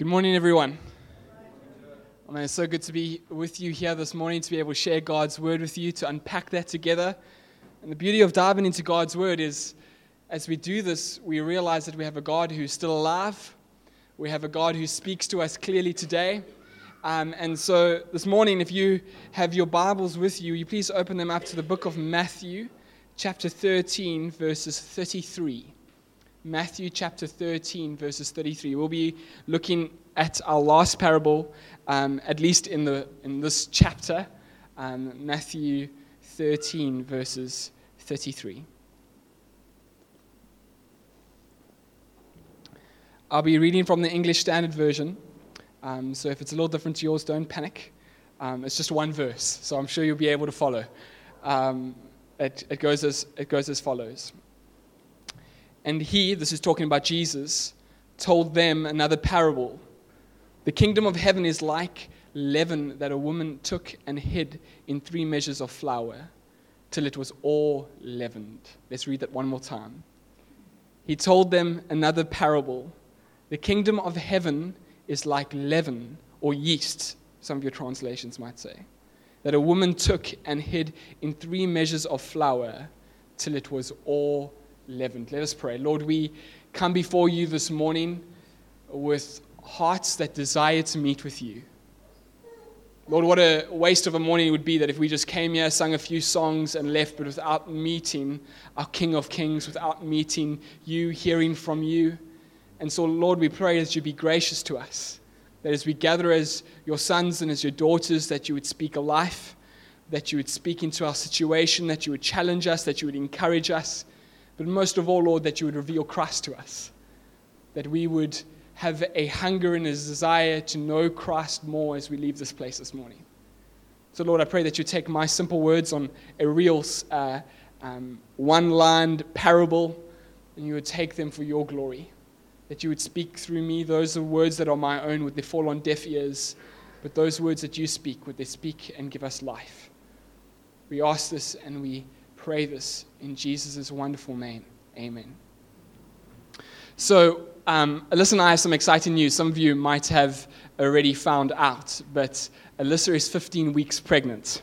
Good morning, everyone. I mean, it's so good to be with you here this morning, to be able to share God's word with you, to unpack that together. And the beauty of diving into God's word is, as we do this, we realize that we have a God who's still alive. We have a God who speaks to us clearly today. Um, and so this morning, if you have your Bibles with you, you please open them up to the book of Matthew, chapter 13, verses 33. Matthew chapter 13, verses 33. We'll be looking at our last parable, um, at least in, the, in this chapter, um, Matthew 13, verses 33. I'll be reading from the English Standard Version. Um, so if it's a little different to yours, don't panic. Um, it's just one verse, so I'm sure you'll be able to follow. Um, it, it, goes as, it goes as follows. And he, this is talking about Jesus, told them another parable. The kingdom of heaven is like leaven that a woman took and hid in three measures of flour till it was all leavened. Let's read that one more time. He told them another parable. The kingdom of heaven is like leaven or yeast, some of your translations might say, that a woman took and hid in three measures of flour till it was all leavened. Let us pray. Lord, we come before you this morning with hearts that desire to meet with you. Lord, what a waste of a morning it would be that if we just came here, sung a few songs, and left, but without meeting our King of Kings, without meeting you, hearing from you. And so, Lord, we pray that you be gracious to us, that as we gather as your sons and as your daughters, that you would speak a life, that you would speak into our situation, that you would challenge us, that you would encourage us, but most of all, Lord, that you would reveal Christ to us, that we would have a hunger and a desire to know Christ more as we leave this place this morning. So, Lord, I pray that you take my simple words on a real uh, um, one lined parable and you would take them for your glory. That you would speak through me. Those are words that are my own, would they fall on deaf ears? But those words that you speak, would they speak and give us life? We ask this and we pray this in Jesus' wonderful name. Amen. So, um, Alyssa and I have some exciting news. Some of you might have already found out, but Alyssa is 15 weeks pregnant.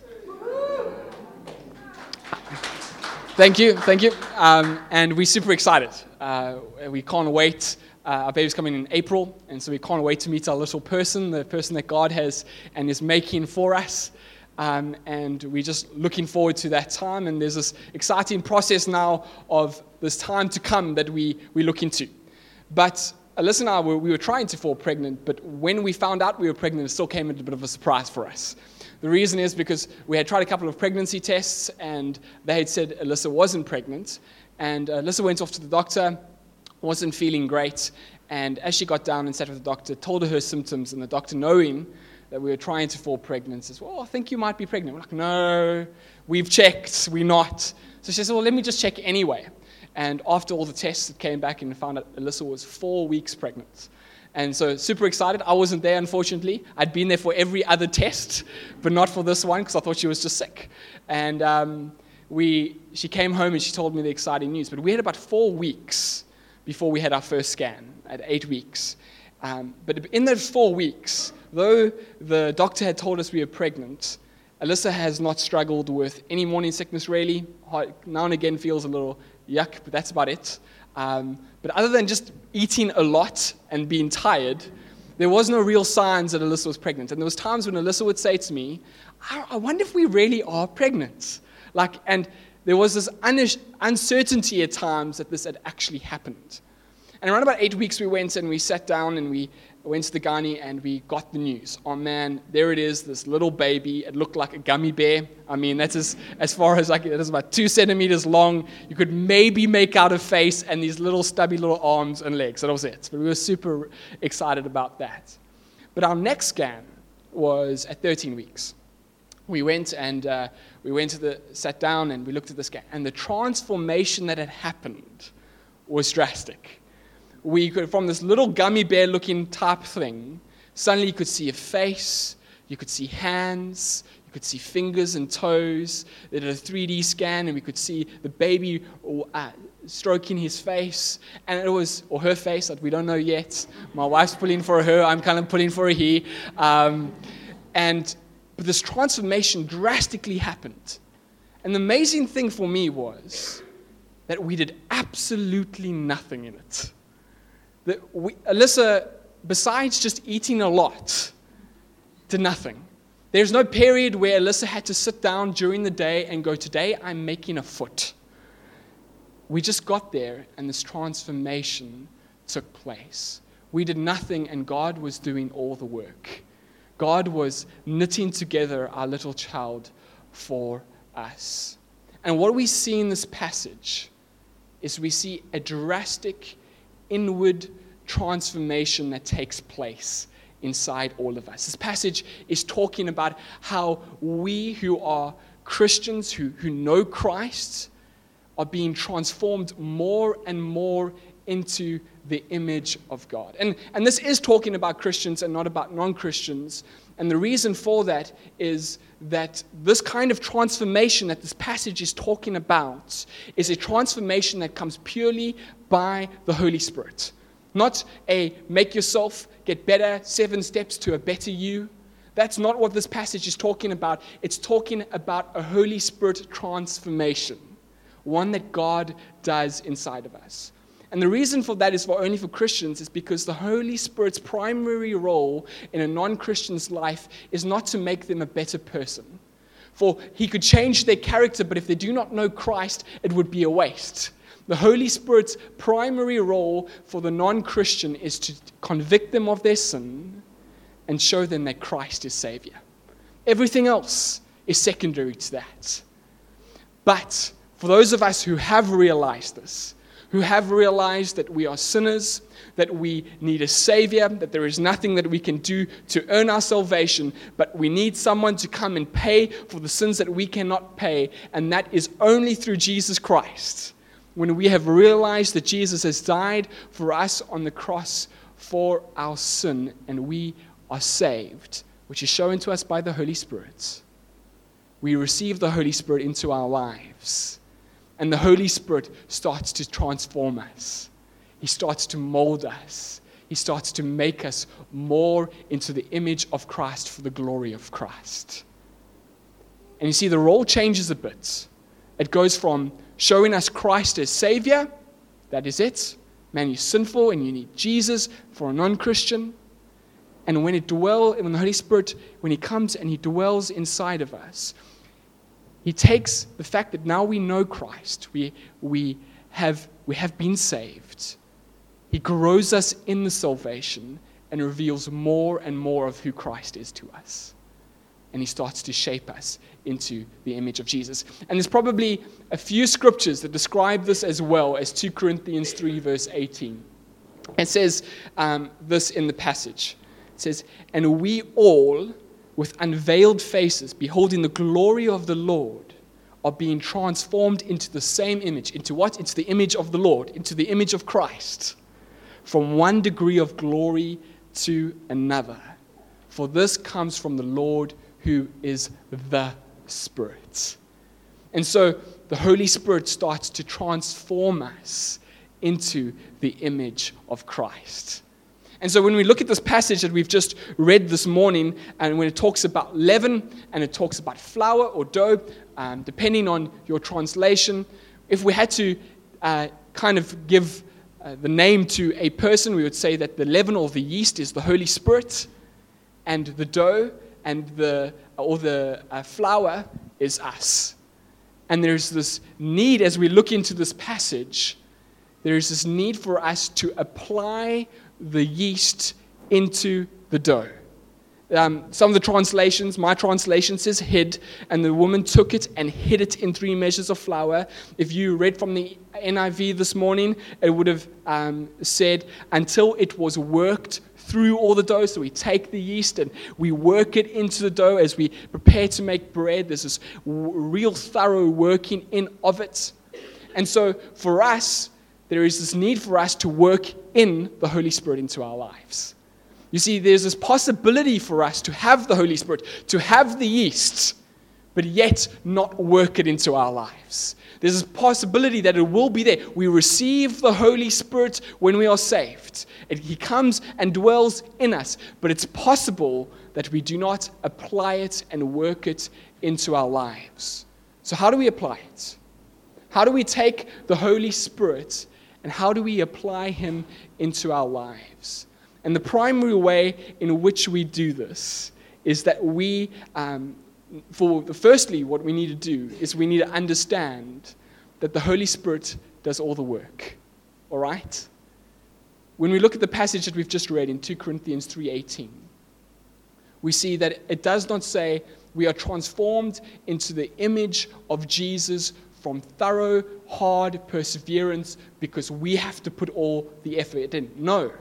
Thank you, thank you. Um, and we're super excited. Uh, we can't wait. Uh, our baby's coming in April, and so we can't wait to meet our little person, the person that God has and is making for us. Um, and we're just looking forward to that time. And there's this exciting process now of this time to come that we, we look into. But Alyssa and I, were, we were trying to fall pregnant, but when we found out we were pregnant, it still came as a bit of a surprise for us. The reason is because we had tried a couple of pregnancy tests, and they had said Alyssa wasn't pregnant. And Alyssa went off to the doctor, wasn't feeling great, and as she got down and sat with the doctor, told her her symptoms, and the doctor, knowing that we were trying to fall pregnant. Says, Well, I think you might be pregnant. We're like, No, we've checked, we're not. So she says, Well, let me just check anyway. And after all the tests, it came back and found out Alyssa was four weeks pregnant. And so, super excited. I wasn't there, unfortunately. I'd been there for every other test, but not for this one because I thought she was just sick. And um, we, she came home and she told me the exciting news. But we had about four weeks before we had our first scan, at eight weeks. Um, but in those four weeks, though the doctor had told us we were pregnant, Alyssa has not struggled with any morning sickness really. Now and again feels a little yuck, but that's about it. Um, but other than just eating a lot and being tired, there was no real signs that Alyssa was pregnant. And there was times when Alyssa would say to me, I, I wonder if we really are pregnant. Like, and there was this un- uncertainty at times that this had actually happened. And around about eight weeks, we went and we sat down and we went to the gynae and we got the news. Oh man, there it is, this little baby. It looked like a gummy bear. I mean, that's as, as far as like it is about two centimeters long. You could maybe make out a face and these little stubby little arms and legs. That was it. But we were super excited about that. But our next scan was at 13 weeks. We went and uh, we went to the sat down and we looked at the scan, and the transformation that had happened was drastic we could, from this little gummy bear looking type thing, suddenly you could see a face, you could see hands, You could see fingers and toes. They did a 3D scan, and we could see the baby uh, stroking his face, and it was, or her face, that we don't know yet. My wife's pulling for her, I'm kind of pulling for a he. Um, and but this transformation drastically happened. And the amazing thing for me was that we did absolutely nothing in it. That we, Alyssa, besides just eating a lot, did nothing. There's no period where Alyssa had to sit down during the day and go, Today I'm making a foot. We just got there and this transformation took place. We did nothing and God was doing all the work. God was knitting together our little child for us. And what we see in this passage is we see a drastic inward transformation that takes place inside all of us. This passage is talking about how we who are Christians, who, who know Christ, are being transformed more and more into the image of God. And, and this is talking about Christians and not about non Christians. And the reason for that is that this kind of transformation that this passage is talking about is a transformation that comes purely by the Holy Spirit. Not a make yourself get better, seven steps to a better you. That's not what this passage is talking about. It's talking about a Holy Spirit transformation one that God does inside of us. And the reason for that is for only for Christians is because the Holy Spirit's primary role in a non Christian's life is not to make them a better person. For he could change their character, but if they do not know Christ, it would be a waste. The Holy Spirit's primary role for the non Christian is to convict them of their sin and show them that Christ is Savior. Everything else is secondary to that. But for those of us who have realized this, who have realized that we are sinners, that we need a Savior, that there is nothing that we can do to earn our salvation, but we need someone to come and pay for the sins that we cannot pay, and that is only through Jesus Christ. When we have realized that Jesus has died for us on the cross for our sin, and we are saved, which is shown to us by the Holy Spirit, we receive the Holy Spirit into our lives and the Holy Spirit starts to transform us. He starts to mold us. He starts to make us more into the image of Christ for the glory of Christ. And you see, the role changes a bit. It goes from showing us Christ as Savior, that is it. Man, you're sinful and you need Jesus for a non Christian. And when it dwell, when the Holy Spirit, when He comes and He dwells inside of us, he takes the fact that now we know Christ, we, we, have, we have been saved. He grows us in the salvation and reveals more and more of who Christ is to us. And he starts to shape us into the image of Jesus. And there's probably a few scriptures that describe this as well as 2 Corinthians 3, verse 18. It says um, this in the passage. It says, And we all with unveiled faces, beholding the glory of the Lord, are being transformed into the same image. Into what? Into the image of the Lord, into the image of Christ, from one degree of glory to another. For this comes from the Lord who is the Spirit. And so the Holy Spirit starts to transform us into the image of Christ. And so when we look at this passage that we've just read this morning, and when it talks about leaven and it talks about flour or dough, um, depending on your translation, if we had to uh, kind of give uh, the name to a person, we would say that the leaven or the yeast is the Holy Spirit, and the dough and the or the uh, flour is us. And there's this need as we look into this passage, there's this need for us to apply the yeast into the dough. Um, some of the translations, my translation says hid, and the woman took it and hid it in three measures of flour. If you read from the NIV this morning, it would have um, said until it was worked through all the dough. So we take the yeast and we work it into the dough as we prepare to make bread. There's this real thorough working in of it. And so for us, there is this need for us to work in the Holy Spirit into our lives. You see, there's this possibility for us to have the Holy Spirit, to have the yeast, but yet not work it into our lives. There's a possibility that it will be there. We receive the Holy Spirit when we are saved. he comes and dwells in us, but it's possible that we do not apply it and work it into our lives. So, how do we apply it? How do we take the Holy Spirit and how do we apply Him into our lives? And the primary way in which we do this is that we, um, for firstly, what we need to do is we need to understand that the Holy Spirit does all the work. All right? When we look at the passage that we've just read in 2 Corinthians 3:18, we see that it does not say we are transformed into the image of Jesus from thorough, hard perseverance because we have to put all the effort in. No.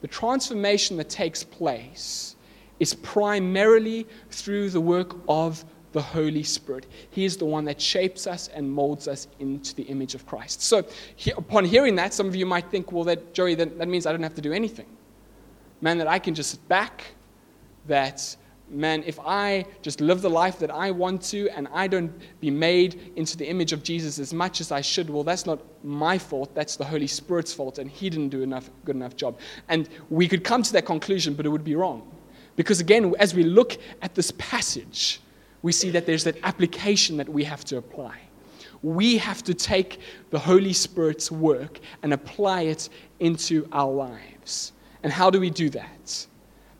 The transformation that takes place is primarily through the work of the Holy Spirit. He is the one that shapes us and molds us into the image of Christ. So, he, upon hearing that, some of you might think, well, that, Joey, that, that means I don't have to do anything. Man, that I can just sit back, that, man, if I just live the life that I want to and I don't be made into the image of Jesus as much as I should, well, that's not my fault. That's the Holy Spirit's fault, and He didn't do enough good enough job. And we could come to that conclusion, but it would be wrong. Because again, as we look at this passage, we see that there's that application that we have to apply. We have to take the Holy Spirit's work and apply it into our lives. And how do we do that?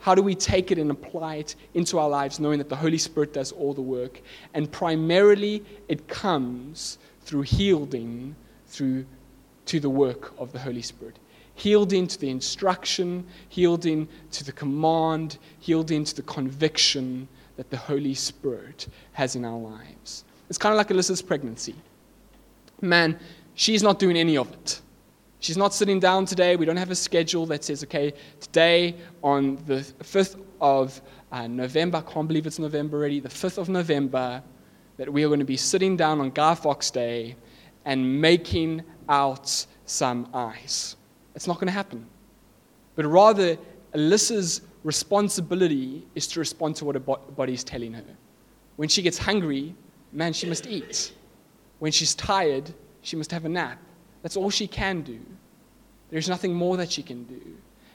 How do we take it and apply it into our lives, knowing that the Holy Spirit does all the work? And primarily, it comes through yielding through to the work of the Holy Spirit healed into the instruction, healed into the command, healed into the conviction that the Holy Spirit has in our lives. It's kind of like Alyssa's pregnancy. Man, she's not doing any of it. She's not sitting down today. We don't have a schedule that says, okay, today on the 5th of uh, November, I can't believe it's November already, the 5th of November, that we are going to be sitting down on Guy Fawkes Day and making out some ice. It's not going to happen. But rather, Alyssa's responsibility is to respond to what her body is telling her. When she gets hungry, man, she must eat. When she's tired, she must have a nap. That's all she can do. There's nothing more that she can do.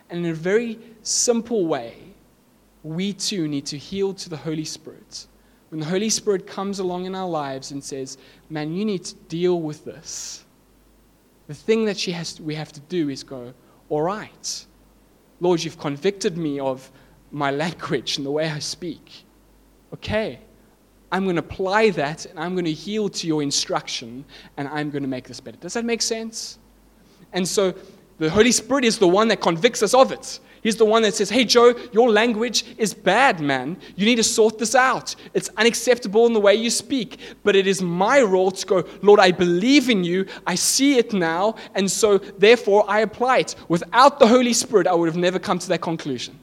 And in a very simple way, we too need to yield to the Holy Spirit. When the Holy Spirit comes along in our lives and says, Man, you need to deal with this, the thing that she has to, we have to do is go, All right, Lord, you've convicted me of my language and the way I speak. Okay, I'm going to apply that and I'm going to yield to your instruction and I'm going to make this better. Does that make sense? And so the Holy Spirit is the one that convicts us of it. He's the one that says, Hey, Joe, your language is bad, man. You need to sort this out. It's unacceptable in the way you speak. But it is my role to go, Lord, I believe in you. I see it now. And so, therefore, I apply it. Without the Holy Spirit, I would have never come to that conclusion.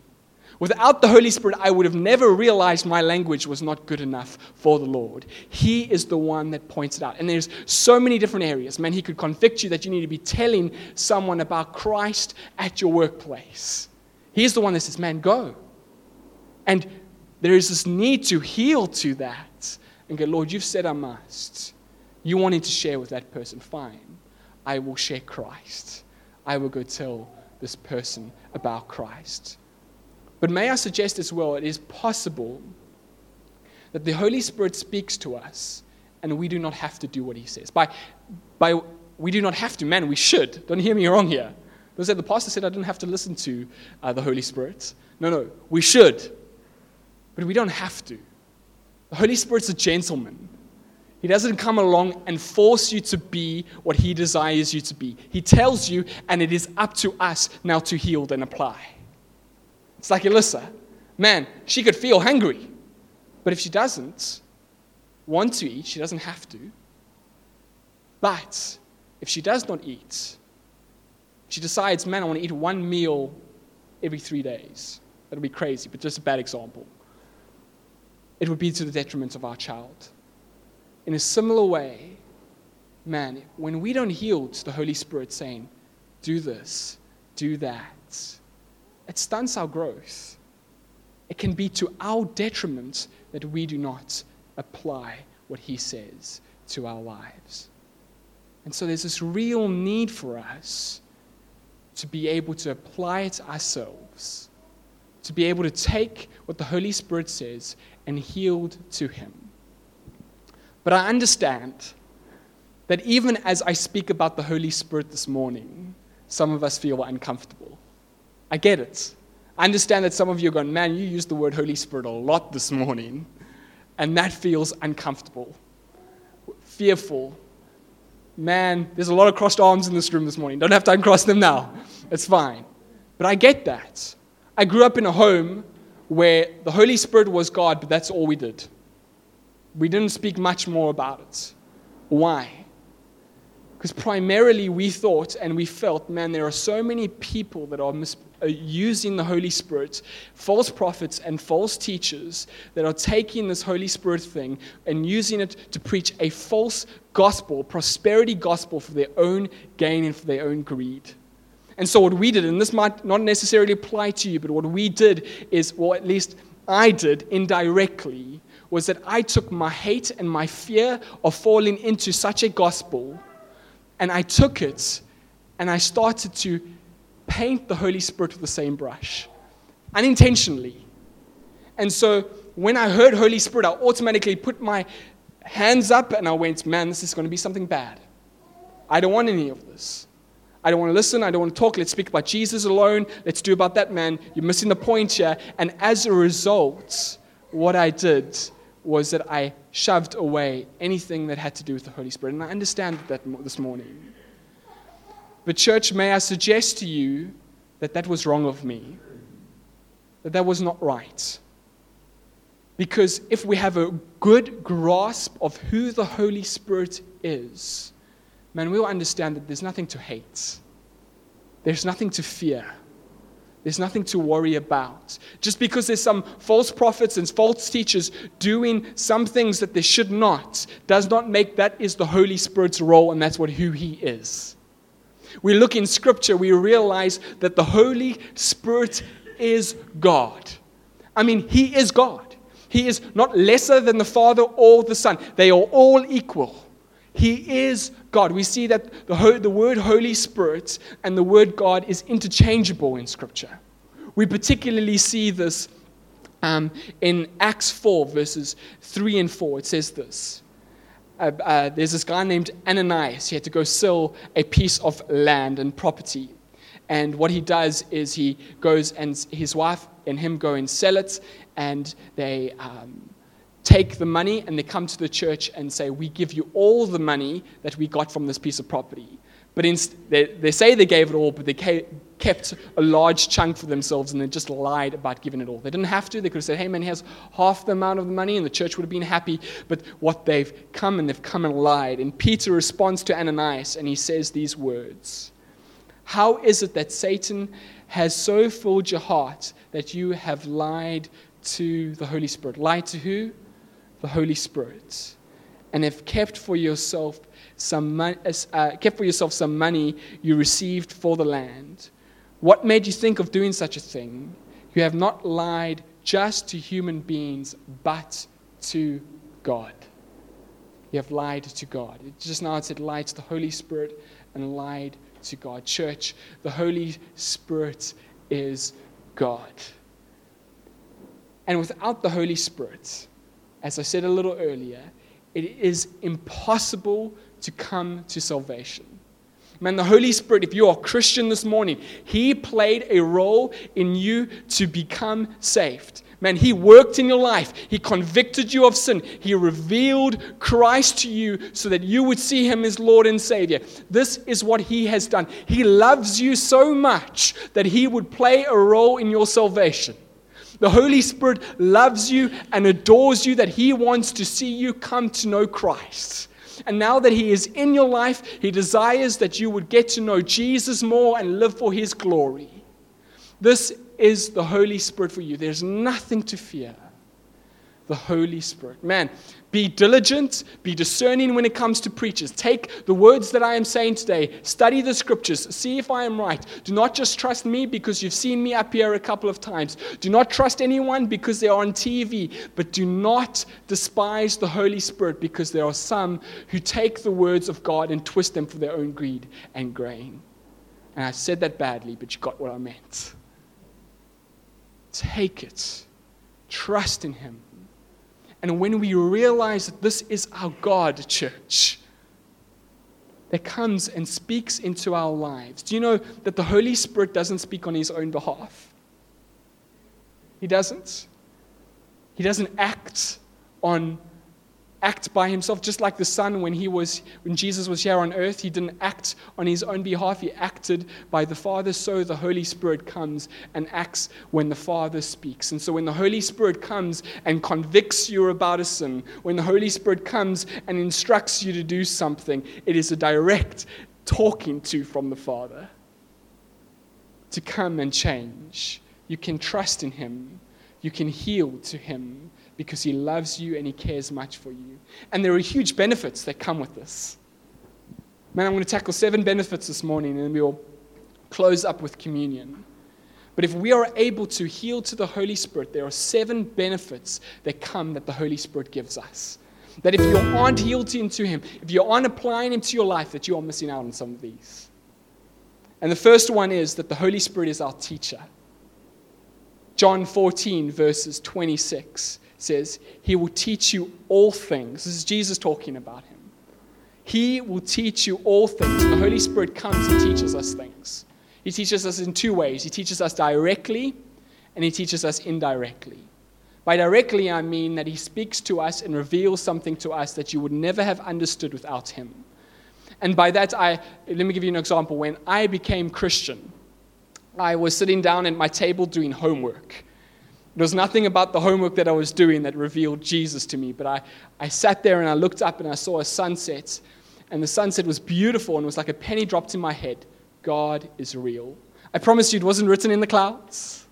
Without the Holy Spirit, I would have never realized my language was not good enough for the Lord. He is the one that points it out. And there's so many different areas. Man, He could convict you that you need to be telling someone about Christ at your workplace. He's the one that says, Man, go. And there is this need to heal to that and go, Lord, you've said I must. You wanting to share with that person, fine. I will share Christ. I will go tell this person about Christ. But may I suggest as well, it is possible that the Holy Spirit speaks to us and we do not have to do what he says. By, by we do not have to, man, we should. Don't hear me wrong here. Because the pastor said I didn't have to listen to uh, the Holy Spirit. No, no, we should. But we don't have to. The Holy Spirit's a gentleman. He doesn't come along and force you to be what He desires you to be. He tells you, and it is up to us now to heal and apply. It's like Alyssa. Man, she could feel hungry. But if she doesn't want to eat, she doesn't have to. But if she does not eat, she decides, man, I want to eat one meal every three days. That'll be crazy, but just a bad example. It would be to the detriment of our child. In a similar way, man, when we don't yield to the Holy Spirit saying, do this, do that, it stunts our growth. It can be to our detriment that we do not apply what He says to our lives. And so there's this real need for us to be able to apply it ourselves, to be able to take what the Holy Spirit says and yield to Him. But I understand that even as I speak about the Holy Spirit this morning, some of us feel uncomfortable. I get it. I understand that some of you are going, man, you used the word Holy Spirit a lot this morning, and that feels uncomfortable, fearful. Man, there's a lot of crossed arms in this room this morning. Don't have to uncross them now. It's fine. But I get that. I grew up in a home where the Holy Spirit was God, but that's all we did. We didn't speak much more about it. Why? Because primarily we thought and we felt, man, there are so many people that are mis- uh, using the Holy Spirit, false prophets and false teachers that are taking this Holy Spirit thing and using it to preach a false gospel, prosperity gospel for their own gain and for their own greed. And so, what we did, and this might not necessarily apply to you, but what we did is, well, at least I did indirectly, was that I took my hate and my fear of falling into such a gospel and I took it and I started to paint the Holy Spirit with the same brush, unintentionally. And so when I heard Holy Spirit, I automatically put my hands up and I went, man, this is going to be something bad. I don't want any of this. I don't want to listen. I don't want to talk. Let's speak about Jesus alone. Let's do about that man. You're missing the point here. And as a result, what I did was that I shoved away anything that had to do with the Holy Spirit. And I understand that this morning. But, church, may I suggest to you that that was wrong of me, that that was not right. Because if we have a good grasp of who the Holy Spirit is, man, we'll understand that there's nothing to hate, there's nothing to fear. There's nothing to worry about. Just because there's some false prophets and false teachers doing some things that they should not, does not make that is the Holy Spirit's role and that's what who he is. We look in scripture, we realize that the Holy Spirit is God. I mean, he is God. He is not lesser than the Father or the Son. They are all equal. He is God. We see that the, the word Holy Spirit and the word God is interchangeable in Scripture. We particularly see this um, in Acts 4, verses 3 and 4. It says this. Uh, uh, there's this guy named Ananias. He had to go sell a piece of land and property. And what he does is he goes and his wife and him go and sell it, and they um, take the money and they come to the church and say, We give you all the money that we got from this piece of property. But they, they say they gave it all, but they kept a large chunk for themselves and they just lied about giving it all. They didn't have to. They could have said, hey, man, here's half the amount of the money, and the church would have been happy. But what they've come and they've come and lied. And Peter responds to Ananias and he says these words How is it that Satan has so filled your heart that you have lied to the Holy Spirit? Lied to who? The Holy Spirit and have kept for yourself some money, uh, kept for yourself some money you received for the land. What made you think of doing such a thing? You have not lied just to human beings, but to God. You have lied to God. Just now it said lied to the Holy Spirit and lied to God. Church, the Holy Spirit is God. And without the Holy Spirit, as I said a little earlier, it is impossible to come to salvation. Man, the Holy Spirit, if you are a Christian this morning, He played a role in you to become saved. Man, He worked in your life. He convicted you of sin. He revealed Christ to you so that you would see Him as Lord and Savior. This is what He has done. He loves you so much that He would play a role in your salvation. The Holy Spirit loves you and adores you that He wants to see you come to know Christ. And now that He is in your life, He desires that you would get to know Jesus more and live for His glory. This is the Holy Spirit for you. There's nothing to fear. the Holy Spirit. Man, be diligent, be discerning when it comes to preachers. Take the words that I am saying today, study the scriptures, see if I am right. Do not just trust me because you've seen me up here a couple of times. Do not trust anyone because they're on TV, but do not despise the Holy Spirit because there are some who take the words of God and twist them for their own greed and grain. And I said that badly, but you got what I meant. Take it, trust in Him and when we realize that this is our God, church, that comes and speaks into our lives. Do you know that the Holy Spirit doesn't speak on his own behalf? He doesn't. He doesn't act on act by himself, just like the Son when he was when Jesus was here on earth. He didn't act on his own behalf. He acted by the Father. So the Holy Spirit comes and acts when the Father speaks. And so when the Holy Spirit comes and convicts you about a sin, when the Holy Spirit comes and instructs you to do something, it is a direct talking to from the Father to come and change. You can trust in Him. You can heal to Him because He loves you and He cares much for you. And there are huge benefits that come with this. Man, I'm going to tackle seven benefits this morning and we'll close up with communion. But if we are able to heal to the Holy Spirit, there are seven benefits that come that the Holy Spirit gives us. That if you aren't yielding to Him, if you aren't applying Him to your life, that you are missing out on some of these. And the first one is that the Holy Spirit is our teacher. John 14, verses 26 says, He will teach you all things. This is Jesus talking about him. He will teach you all things. The Holy Spirit comes and teaches us things. He teaches us in two ways He teaches us directly, and He teaches us indirectly. By directly, I mean that He speaks to us and reveals something to us that you would never have understood without Him. And by that, I, let me give you an example. When I became Christian, I was sitting down at my table doing homework. There was nothing about the homework that I was doing that revealed Jesus to me, but I, I sat there and I looked up and I saw a sunset, and the sunset was beautiful and it was like a penny dropped in my head. God is real. I promise you, it wasn't written in the clouds.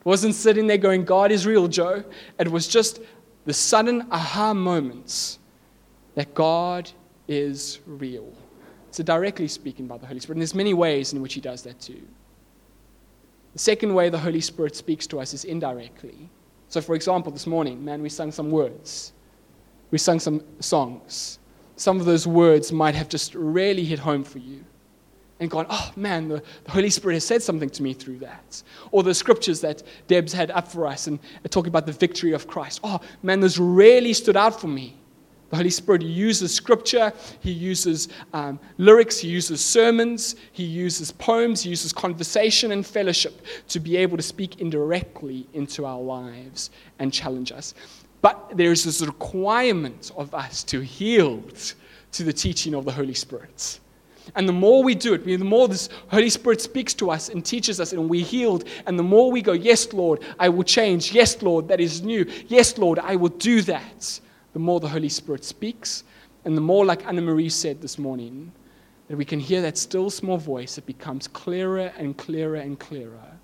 It wasn't sitting there going, God is real, Joe. It was just the sudden aha moments that God is real. So directly speaking by the Holy Spirit. And there's many ways in which he does that too. The second way the Holy Spirit speaks to us is indirectly. So, for example, this morning, man, we sung some words. We sung some songs. Some of those words might have just really hit home for you and gone, oh man, the, the, Holy Spirit has said something to me through that. Or the scriptures that Deb's had up for us and talking about the victory of Christ. Oh man, those really stood out for me. The Holy Spirit uses scripture, He uses um, lyrics, He uses sermons, He uses poems, He uses conversation and fellowship to be able to speak indirectly into our lives and challenge us. But there is this requirement of us to yield to the teaching of the Holy Spirit. And the more we do it, the more this Holy Spirit speaks to us and teaches us, and we healed, and the more we go, Yes, Lord, I will change. Yes, Lord, that is new. Yes, Lord, I will do that the more the Holy Spirit speaks, and the more, like Anna Marie said this morning, that we can hear that still small voice that becomes clearer and clearer and clearer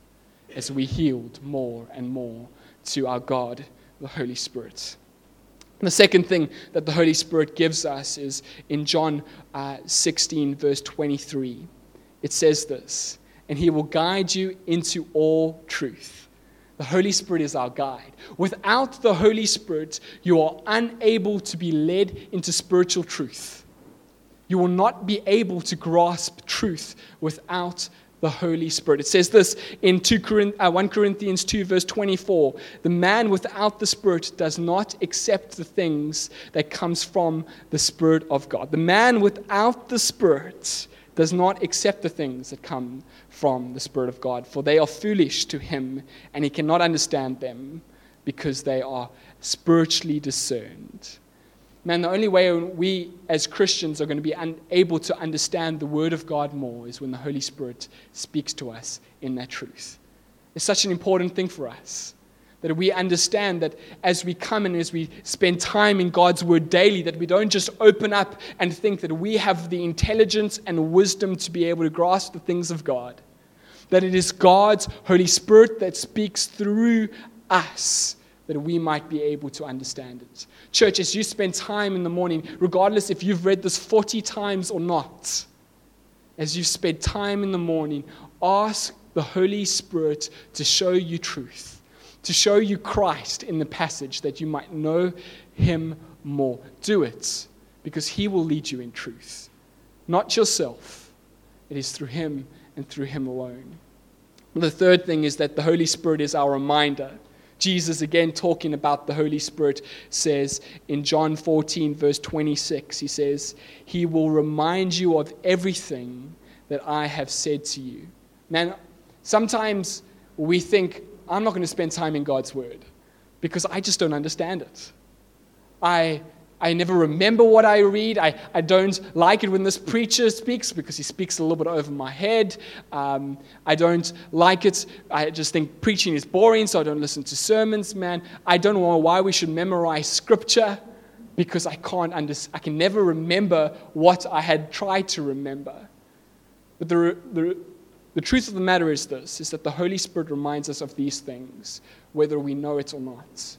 as we yield more and more to our God, the Holy Spirit. And the second thing that the Holy Spirit gives us is in John uh, 16, verse 23. It says this, and he will guide you into all truth. The Holy Spirit is our guide. Without the Holy Spirit, you are unable to be led into spiritual truth. You will not be able to grasp truth without the Holy Spirit. It says this in 2 uh, 1 Corinthians 2, verse 24 The man without the Spirit does not accept the things that comes from the Spirit of God. The man without the Spirit does not accept the things that come from the Spirit of God, for they are foolish to him, and he cannot understand them because they are spiritually discerned. Man, the only way we as Christians are going to be able to understand the Word of God more is when the Holy Spirit speaks to us in that truth. It's such an important thing for us that we understand that as we come and as we spend time in God's Word daily, that we don't just open up and think that we have the intelligence and wisdom to be able to grasp the things of God. That it is God's Holy Spirit that speaks through us that we might be able to understand it. Church, as you spend time in the morning, regardless if you've read this 40 times or not, as you spend time in the morning, ask the Holy Spirit to show you truth, to show you Christ in the passage that you might know Him more. Do it because He will lead you in truth, not yourself. It is through Him and through Him alone. The third thing is that the Holy Spirit is our reminder. Jesus, again talking about the Holy Spirit, says in John 14, verse 26, he says, He will remind you of everything that I have said to you. Man, sometimes we think, I'm not going to spend time in God's Word because I just don't understand it. I I never remember what I read. I, I don't like it when this preacher speaks because he speaks a little bit over my head. Um, I don't like it. I just think preaching is boring, so I don't listen to sermons, man. I don't know why we should memorize scripture because I can't under, I can never remember what I had tried to remember. But the, the, the truth of the matter is this, is that the Holy Spirit reminds us of these things, whether we know it or not.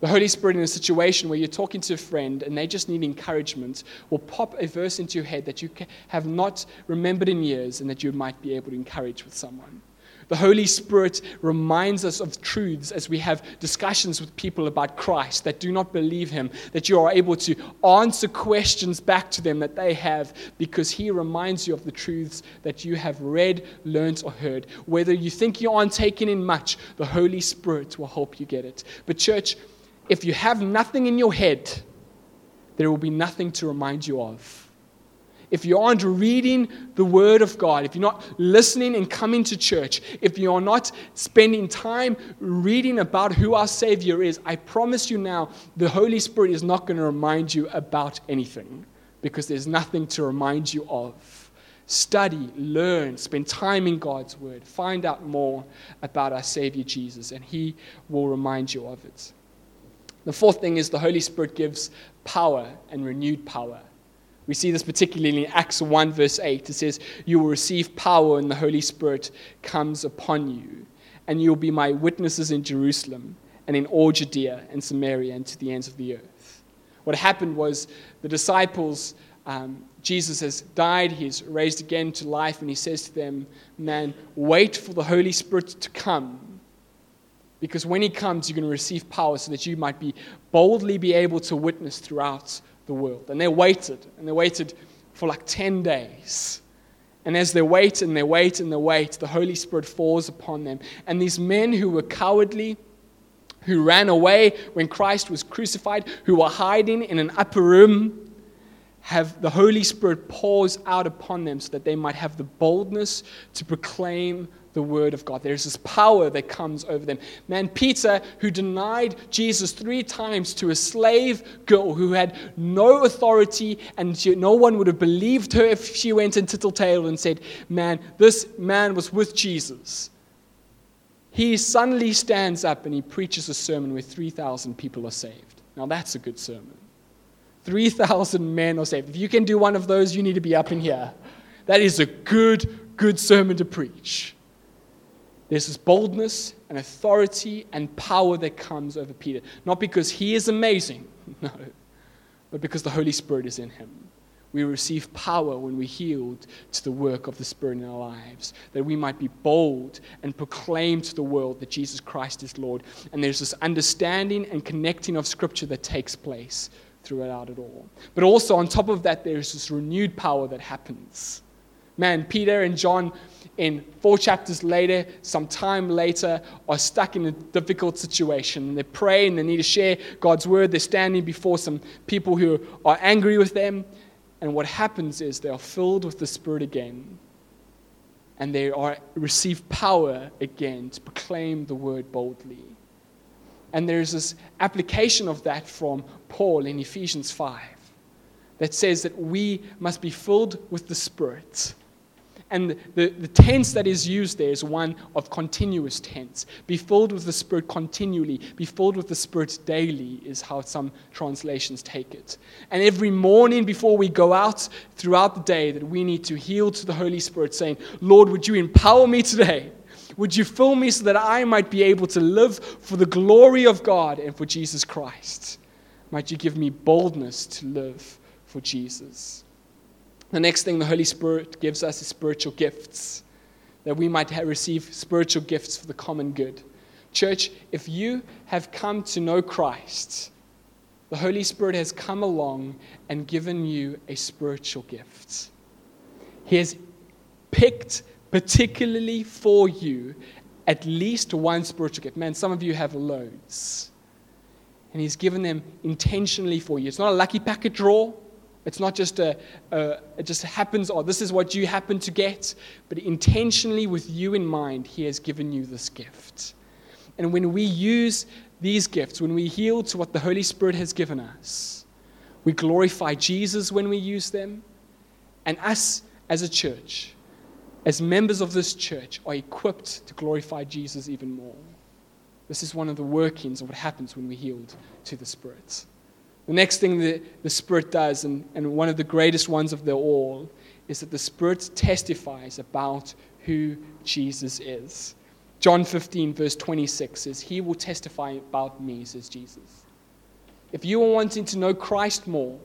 The Holy Spirit, in a situation where you're talking to a friend and they just need encouragement, will pop a verse into your head that you have not remembered in years and that you might be able to encourage with someone. The Holy Spirit reminds us of truths as we have discussions with people about Christ that do not believe Him, that you are able to answer questions back to them that they have because He reminds you of the truths that you have read, learned, or heard. Whether you think you aren't taking in much, the Holy Spirit will help you get it. But, church, if you have nothing in your head, there will be nothing to remind you of. If you aren't reading the Word of God, if you're not listening and coming to church, if you are not spending time reading about who our Savior is, I promise you now, the Holy Spirit is not going to remind you about anything because there's nothing to remind you of. Study, learn, spend time in God's Word, find out more about our Savior Jesus, and He will remind you of it. The fourth thing is the Holy Spirit gives power and renewed power. We see this particularly in Acts 1, verse 8. It says, You will receive power when the Holy Spirit comes upon you, and you'll be my witnesses in Jerusalem and in all Judea and Samaria and to the ends of the earth. What happened was the disciples, um, Jesus has died, he's raised again to life, and he says to them, Man, wait for the Holy Spirit to come because when he comes, you're going to receive power so that you might be boldly be able to witness throughout the world. And they waited, and they waited for like 10 days. And as they wait and they wait and they wait, the Holy Spirit falls upon them. And these men who were cowardly, who ran away when Christ was crucified, who were hiding in an upper room, have the Holy Spirit pours out upon them so that they might have the boldness to proclaim the word of God. There's this power that comes over them. Man, Peter, who denied Jesus three times to a slave girl who had no authority and she, no one would have believed her if she went and tittletailed and said, Man, this man was with Jesus. He suddenly stands up and he preaches a sermon where 3,000 people are saved. Now, that's a good sermon. 3,000 men are saved. If you can do one of those, you need to be up in here. That is a good, good sermon to preach. There's this boldness and authority and power that comes over Peter. Not because he is amazing, no, but because the Holy Spirit is in him. We receive power when we yield to the work of the Spirit in our lives, that we might be bold and proclaim to the world that Jesus Christ is Lord. And there's this understanding and connecting of Scripture that takes place throughout it all. But also, on top of that, there's this renewed power that happens. Man, Peter and John in four chapters later, some time later, are stuck in a difficult situation. They pray and they need to share God's word. They're standing before some people who are angry with them. And what happens is they are filled with the Spirit again. And they are, receive power again to proclaim the word boldly. And there's this application of that from Paul in Ephesians 5 that says that we must be filled with the Spirit and the, the tense that is used there is one of continuous tense. Be filled with the Spirit continually, be filled with the Spirit daily, is how some translations take it. And every morning before we go out throughout the day, that we need to yield to the Holy Spirit, saying, Lord, would you empower me today? Would you fill me so that I might be able to live for the glory of God and for Jesus Christ? Might you give me boldness to live for Jesus? The next thing the Holy Spirit gives us is spiritual gifts, that we might receive spiritual gifts for the common good. Church, if you have come to know Christ, the Holy Spirit has come along and given you a spiritual gift. He has picked particularly for you at least one spiritual gift. Man, some of you have loads. And He's given them intentionally for you. It's not a lucky packet draw. It's not just a, a, it just happens, or this is what you happen to get, but intentionally with you in mind, He has given you this gift. And when we use these gifts, when we yield to what the Holy Spirit has given us, we glorify Jesus when we use them. And us as a church, as members of this church, are equipped to glorify Jesus even more. This is one of the workings of what happens when we yield to the Spirit. The next thing that the Spirit does, and, and one of the greatest ones of them all, is that the Spirit testifies about who Jesus is. John 15, verse 26 says, He will testify about me, says Jesus. If you are wanting to know Christ more,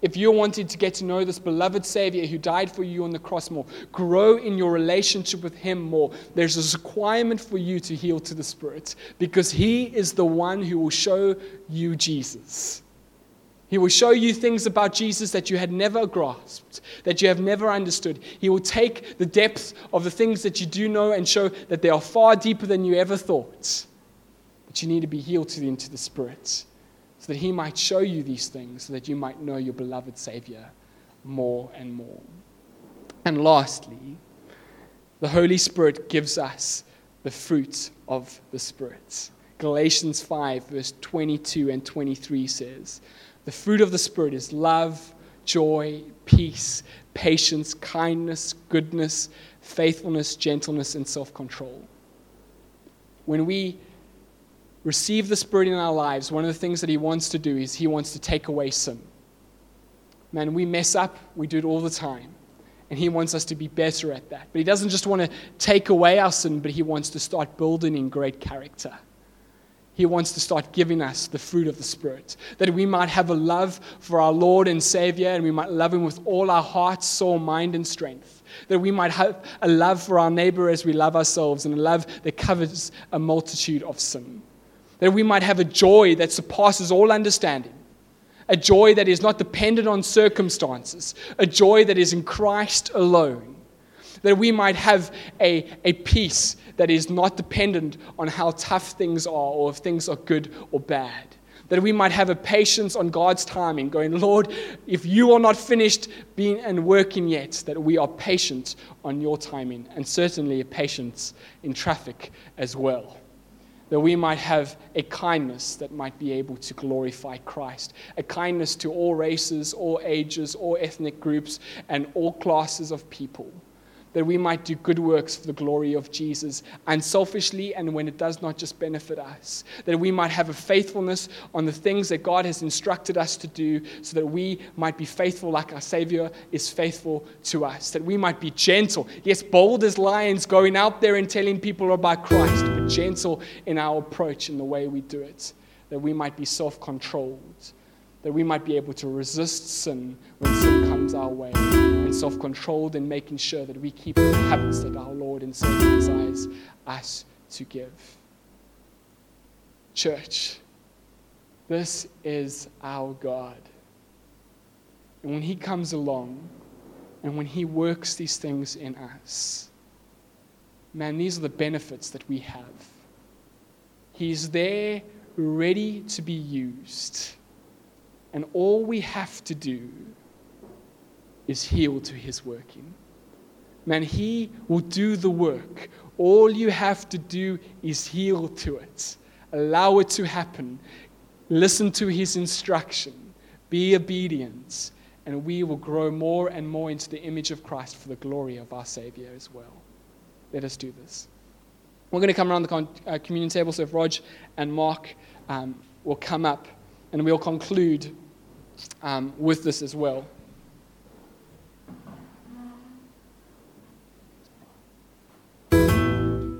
if you're wanting to get to know this beloved Savior who died for you on the cross more, grow in your relationship with Him more, there's a requirement for you to yield to the Spirit because He is the one who will show you Jesus. He will show you things about Jesus that you had never grasped, that you have never understood. He will take the depth of the things that you do know and show that they are far deeper than you ever thought. But you need to be healed to the, into the Spirit so that He might show you these things, so that you might know your beloved Savior more and more. And lastly, the Holy Spirit gives us the fruit of the Spirit. Galatians 5, verse 22 and 23 says, the fruit of the Spirit is love, joy, peace, patience, kindness, goodness, faithfulness, gentleness, and self control. When we receive the Spirit in our lives, one of the things that He wants to do is He wants to take away sin. Man, we mess up, we do it all the time. And He wants us to be better at that. But He doesn't just want to take away our sin, but He wants to start building in great character. He wants to start giving us the fruit of the Spirit, that we might have a love for our Lord and Savior, and we might love Him with all our heart, soul, mind, and strength. That we might have a love for our neighbor as we love ourselves, and a love that covers a multitude of sin. That we might have a joy that surpasses all understanding, a joy that is not dependent on circumstances, a joy that is in Christ alone. That we might have a, a peace that is not dependent on how tough things are or if things are good or bad. That we might have a patience on God's timing, going, Lord, if you are not finished being and working yet, that we are patient on your timing, and certainly a patience in traffic as well that we might have a kindness that might be able to glorify Christ, a kindness to all races, all ages, all ethnic groups, and all classes of people that we might do good works for the glory of Jesus, unselfishly and when it does not just benefit us. That we might have a faithfulness on the things that God has instructed us to do, so that we might be faithful like our Savior is faithful to us. That we might be gentle, yes, bold as lions, going out there and telling people about Christ, but gentle in our approach and the way we do it. That we might be self controlled that we might be able to resist sin when sin comes our way, and self controlled in making sure that we keep the habits that our Lord and Savior desires us to give. Church, this is our God. And when He comes along and when He works these things in us, man, these are the benefits that we have. He's there ready to be used. And all we have to do is healed to his working. Man, he will do the work. All you have to do is yield to it, allow it to happen, listen to his instruction, be obedient, and we will grow more and more into the image of Christ for the glory of our Savior as well. Let us do this. We're going to come around the uh, communion table, so if Rog and Mark um, will come up, and we'll conclude um, with this as well.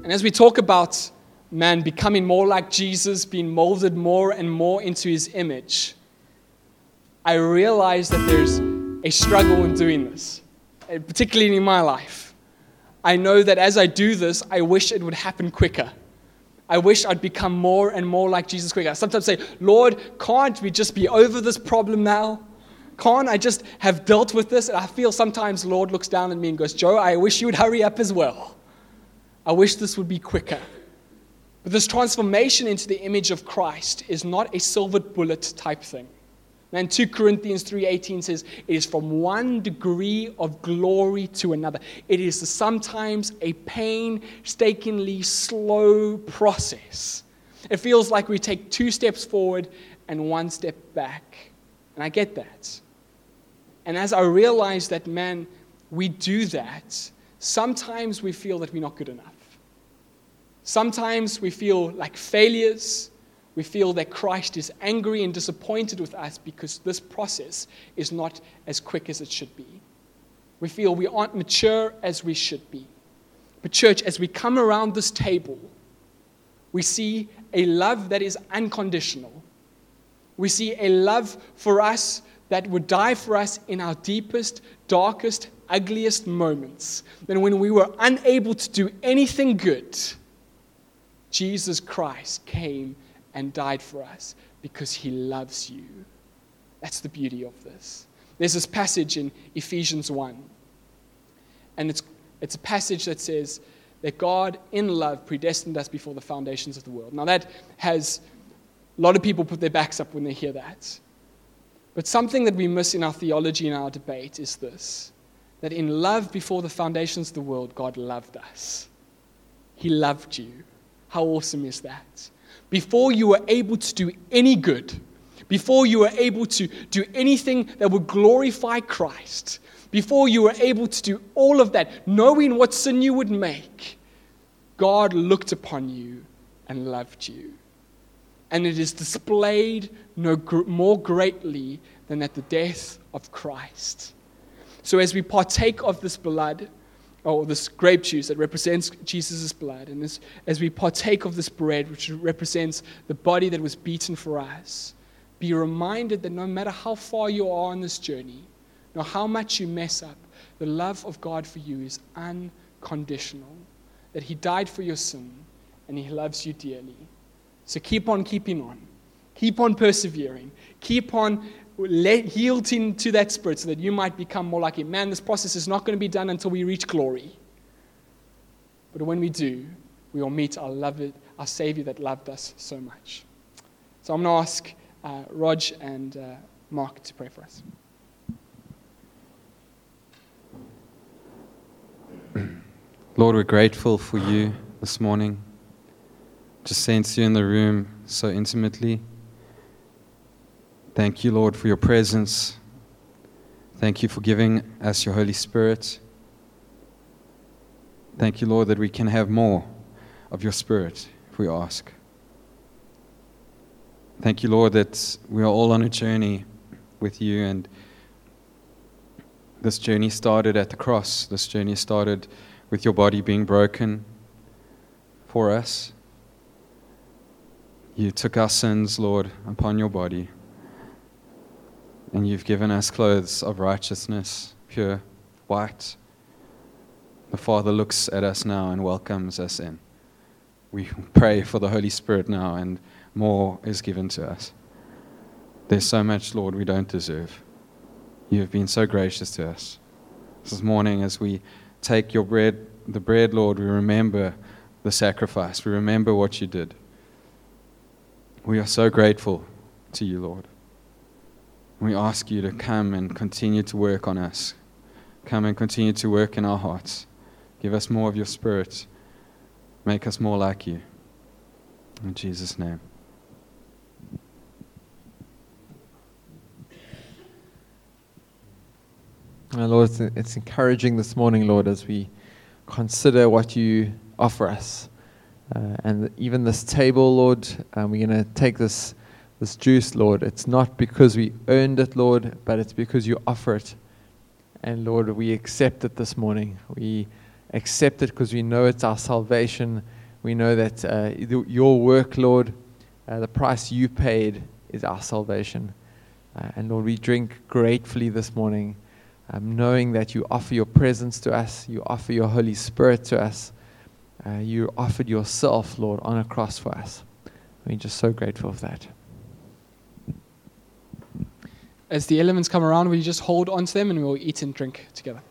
And as we talk about man becoming more like Jesus, being molded more and more into his image, I realize that there's a struggle in doing this, uh, particularly in my life. I know that as I do this, I wish it would happen quicker. I wish I'd become more and more like Jesus quicker. I sometimes say, Lord, can't we just be over this problem now? Can't I just have dealt with this? And I feel sometimes Lord looks down at me and goes, Joe, I wish you would hurry up as well. I wish this would be quicker. But this transformation into the image of Christ is not a silver bullet type thing. And 2 Corinthians 3:18 says it is from one degree of glory to another. It is sometimes a painstakingly slow process. It feels like we take two steps forward and one step back. And I get that. And as I realize that, man, we do that, sometimes we feel that we're not good enough. Sometimes we feel like failures. We feel that Christ is angry and disappointed with us because this process is not as quick as it should be. We feel we aren't mature as we should be. But, church, as we come around this table, we see a love that is unconditional. We see a love for us that would die for us in our deepest, darkest, ugliest moments. Then, when we were unable to do anything good, Jesus Christ came and died for us because he loves you. That's the beauty of this. There's this passage in Ephesians 1, and it's, it's a passage that says that God, in love, predestined us before the foundations of the world. Now, that has a lot of people put their backs up when they hear that. But something that we miss in our theology and our debate is this that in love before the foundations of the world, God loved us. He loved you. How awesome is that? before you were able to do any good, before you were able to do anything that would glorify Christ, before you were able to do all of that, knowing what sin you would make, God looked upon you and loved you. And it is displayed no more greatly than at the death of Christ. So, as we partake of this blood, or this grape juice that represents Jesus' blood. And as, as we partake of this bread, which represents the body that was beaten for us, be reminded that no matter how far you are on this journey, no how much you mess up, the love of God for you is unconditional. That He died for your sin and He loves you dearly. So keep on keeping on. Keep on persevering. Keep on yielding to that spirit so that you might become more like him. Man, this process is not going to be done until we reach glory. But when we do, we will meet our loved, our Savior that loved us so much. So I'm going to ask uh, Rog and uh, Mark to pray for us. Lord, we're grateful for you this morning. Just sense you in the room so intimately. Thank you, Lord, for your presence. Thank you for giving us your Holy Spirit. Thank you, Lord, that we can have more of your Spirit if we ask. Thank you, Lord, that we are all on a journey with you, and this journey started at the cross. This journey started with your body being broken for us. You took our sins, Lord, upon your body. And you've given us clothes of righteousness, pure, white. The Father looks at us now and welcomes us in. We pray for the Holy Spirit now, and more is given to us. There's so much, Lord, we don't deserve. You have been so gracious to us. This morning, as we take your bread, the bread, Lord, we remember the sacrifice. We remember what you did. We are so grateful to you, Lord. We ask you to come and continue to work on us. Come and continue to work in our hearts. Give us more of your spirit. Make us more like you. In Jesus' name. Lord, it's encouraging this morning, Lord, as we consider what you offer us. Uh, and even this table, Lord, um, we're going to take this this juice, Lord. It's not because we earned it, Lord, but it's because you offer it. And Lord, we accept it this morning. We accept it because we know it's our salvation. We know that uh, your work, Lord, uh, the price you paid is our salvation. Uh, and Lord, we drink gratefully this morning, um, knowing that you offer your presence to us, you offer your Holy Spirit to us, uh, you offered yourself, Lord, on a cross for us. We're just so grateful for that. As the elements come around, you just hold on to them and we'll eat and drink together?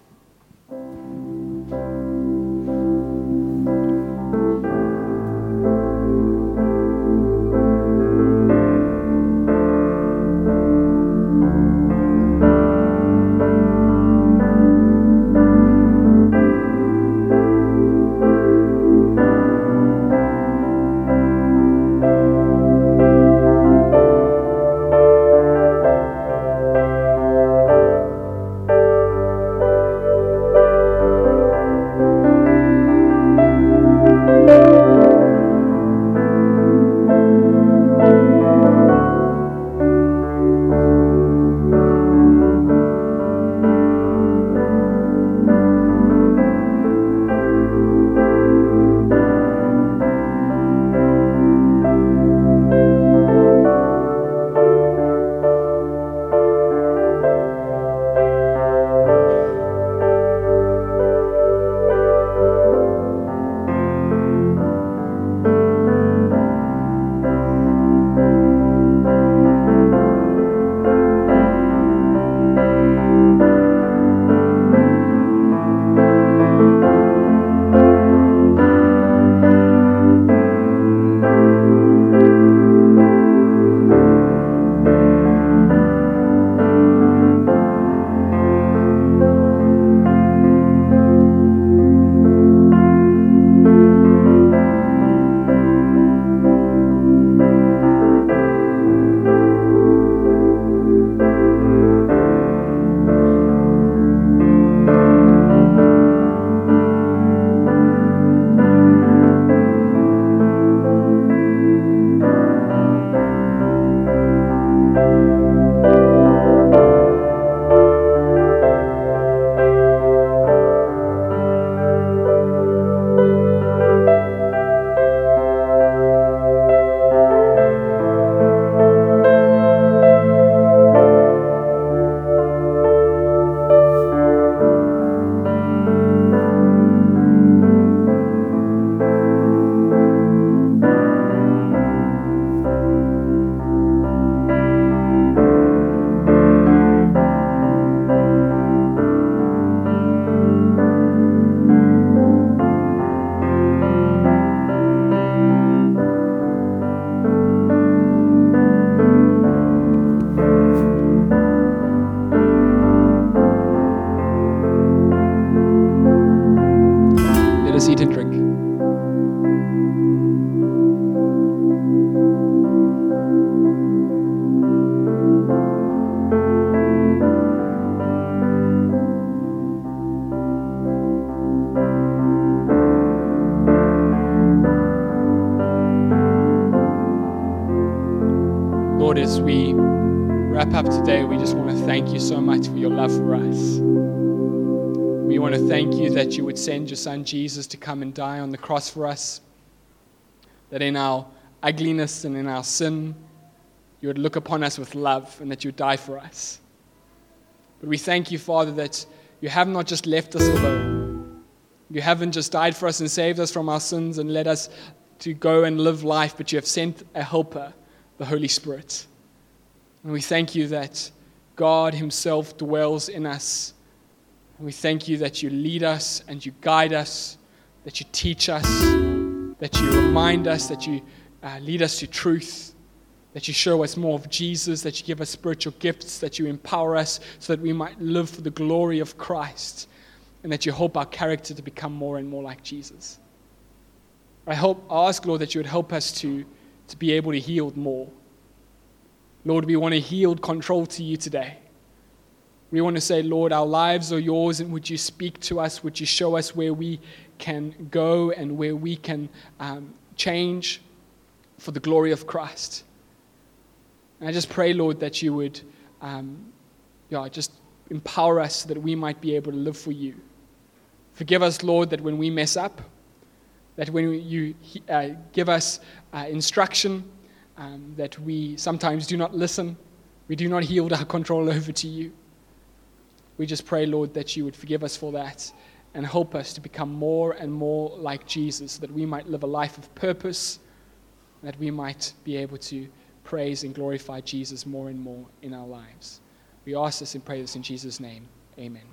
Send your son Jesus to come and die on the cross for us. That in our ugliness and in our sin, you would look upon us with love and that you would die for us. But we thank you, Father, that you have not just left us alone. You haven't just died for us and saved us from our sins and led us to go and live life, but you have sent a helper, the Holy Spirit. And we thank you that God Himself dwells in us. We thank you that you lead us and you guide us, that you teach us, that you remind us, that you uh, lead us to truth, that you show us more of Jesus, that you give us spiritual gifts, that you empower us so that we might live for the glory of Christ, and that you help our character to become more and more like Jesus. I hope, I ask, Lord, that you would help us to, to be able to yield more. Lord, we want to yield control to you today. We want to say, Lord, our lives are yours, and would you speak to us? Would you show us where we can go and where we can um, change for the glory of Christ? And I just pray, Lord, that you would um, yeah, just empower us so that we might be able to live for you. Forgive us, Lord, that when we mess up, that when you uh, give us uh, instruction, um, that we sometimes do not listen, we do not yield our control over to you. We just pray, Lord, that you would forgive us for that and help us to become more and more like Jesus, that we might live a life of purpose, that we might be able to praise and glorify Jesus more and more in our lives. We ask this and pray this in Jesus' name. Amen.